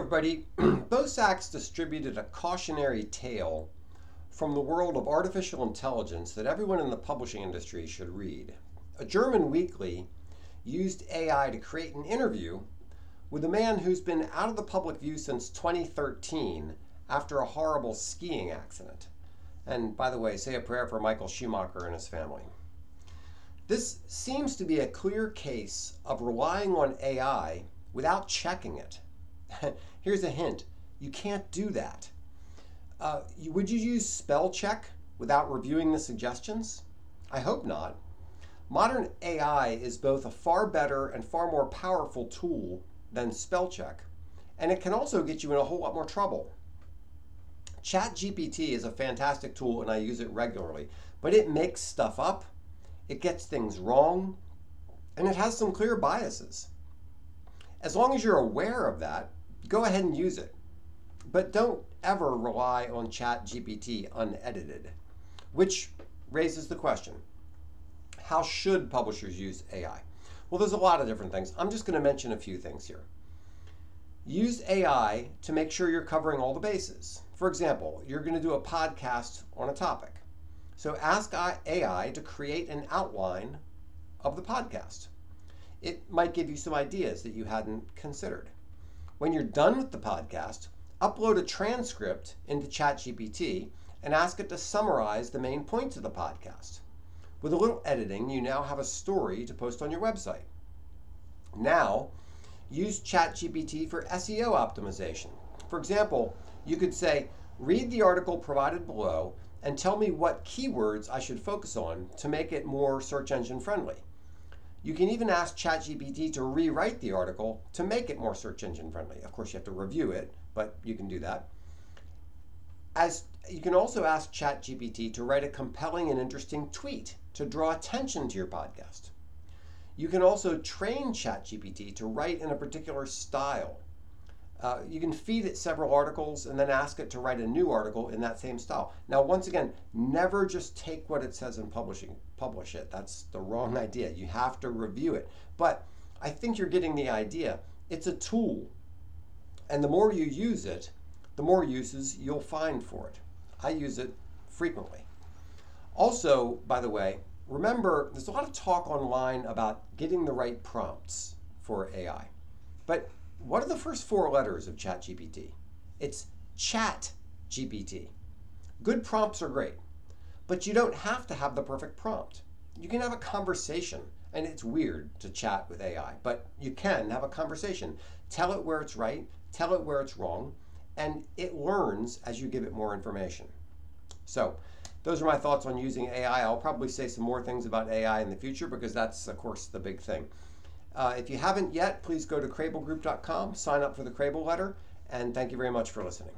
everybody. Bo Sacks distributed a cautionary tale from the world of artificial intelligence that everyone in the publishing industry should read. A German weekly used AI to create an interview with a man who's been out of the public view since 2013 after a horrible skiing accident. And by the way, say a prayer for Michael Schumacher and his family. This seems to be a clear case of relying on AI without checking it. Here's a hint you can't do that. Uh, would you use spell check without reviewing the suggestions? I hope not. Modern AI is both a far better and far more powerful tool than spell check, and it can also get you in a whole lot more trouble. ChatGPT is a fantastic tool and I use it regularly, but it makes stuff up it gets things wrong, and it has some clear biases. As long as you're aware of that, go ahead and use it. But don't ever rely on ChatGPT unedited, which raises the question how should publishers use AI? Well, there's a lot of different things. I'm just going to mention a few things here. Use AI to make sure you're covering all the bases. For example, you're going to do a podcast on a topic. So ask AI to create an outline of the podcast. It might give you some ideas that you hadn't considered. When you're done with the podcast, upload a transcript into ChatGPT and ask it to summarize the main points of the podcast. With a little editing, you now have a story to post on your website. Now, use ChatGPT for SEO optimization. For example, you could say, read the article provided below and tell me what keywords I should focus on to make it more search engine friendly. You can even ask ChatGPT to rewrite the article to make it more search engine friendly. Of course, you have to review it, but you can do that. As you can also ask ChatGPT to write a compelling and interesting tweet to draw attention to your podcast. You can also train ChatGPT to write in a particular style uh, you can feed it several articles and then ask it to write a new article in that same style. Now, once again, never just take what it says and publishing publish it. That's the wrong idea. You have to review it. But I think you're getting the idea. It's a tool, and the more you use it, the more uses you'll find for it. I use it frequently. Also, by the way, remember there's a lot of talk online about getting the right prompts for AI. But what are the first four letters of ChatGPT? It's Chat GPT. Good prompts are great, but you don't have to have the perfect prompt. You can have a conversation, and it's weird to chat with AI, but you can have a conversation. Tell it where it's right, tell it where it's wrong, and it learns as you give it more information. So, those are my thoughts on using AI. I'll probably say some more things about AI in the future because that's, of course, the big thing. Uh, if you haven't yet, please go to crablegroup.com, sign up for the Crable letter, and thank you very much for listening.